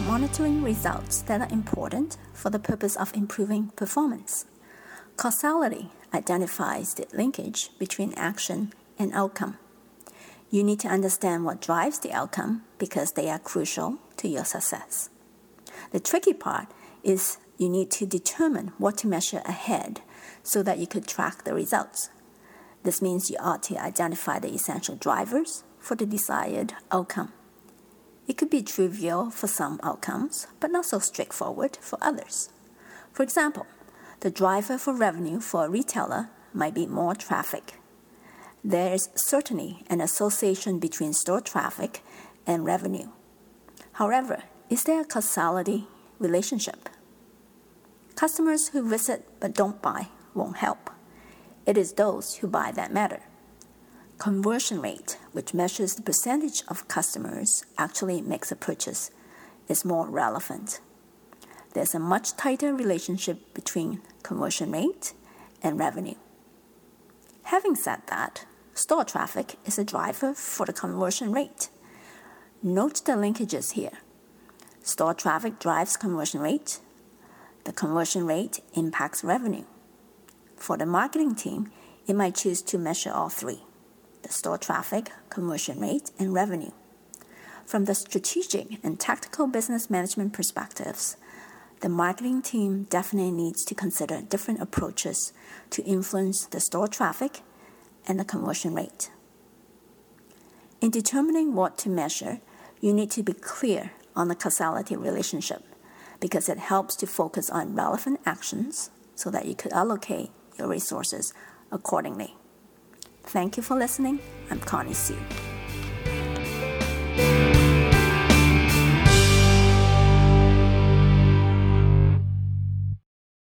monitoring results that are important for the purpose of improving performance. Causality identifies the linkage between action and outcome. You need to understand what drives the outcome because they are crucial to your success. The tricky part is you need to determine what to measure ahead so that you could track the results. This means you ought to identify the essential drivers for the desired outcome. It could be trivial for some outcomes, but not so straightforward for others. For example, the driver for revenue for a retailer might be more traffic. There is certainly an association between store traffic and revenue. However, is there a causality relationship? Customers who visit but don't buy won't help. It is those who buy that matter. Conversion rate, which measures the percentage of customers actually makes a purchase, is more relevant. There's a much tighter relationship between conversion rate and revenue. Having said that, store traffic is a driver for the conversion rate. Note the linkages here. Store traffic drives conversion rate. The conversion rate impacts revenue. For the marketing team, it might choose to measure all three store traffic, conversion rate, and revenue. From the strategic and tactical business management perspectives, the marketing team definitely needs to consider different approaches to influence the store traffic and the conversion rate. In determining what to measure, you need to be clear on the causality relationship because it helps to focus on relevant actions so that you could allocate your resources accordingly. Thank you for listening. I'm Connie Sue.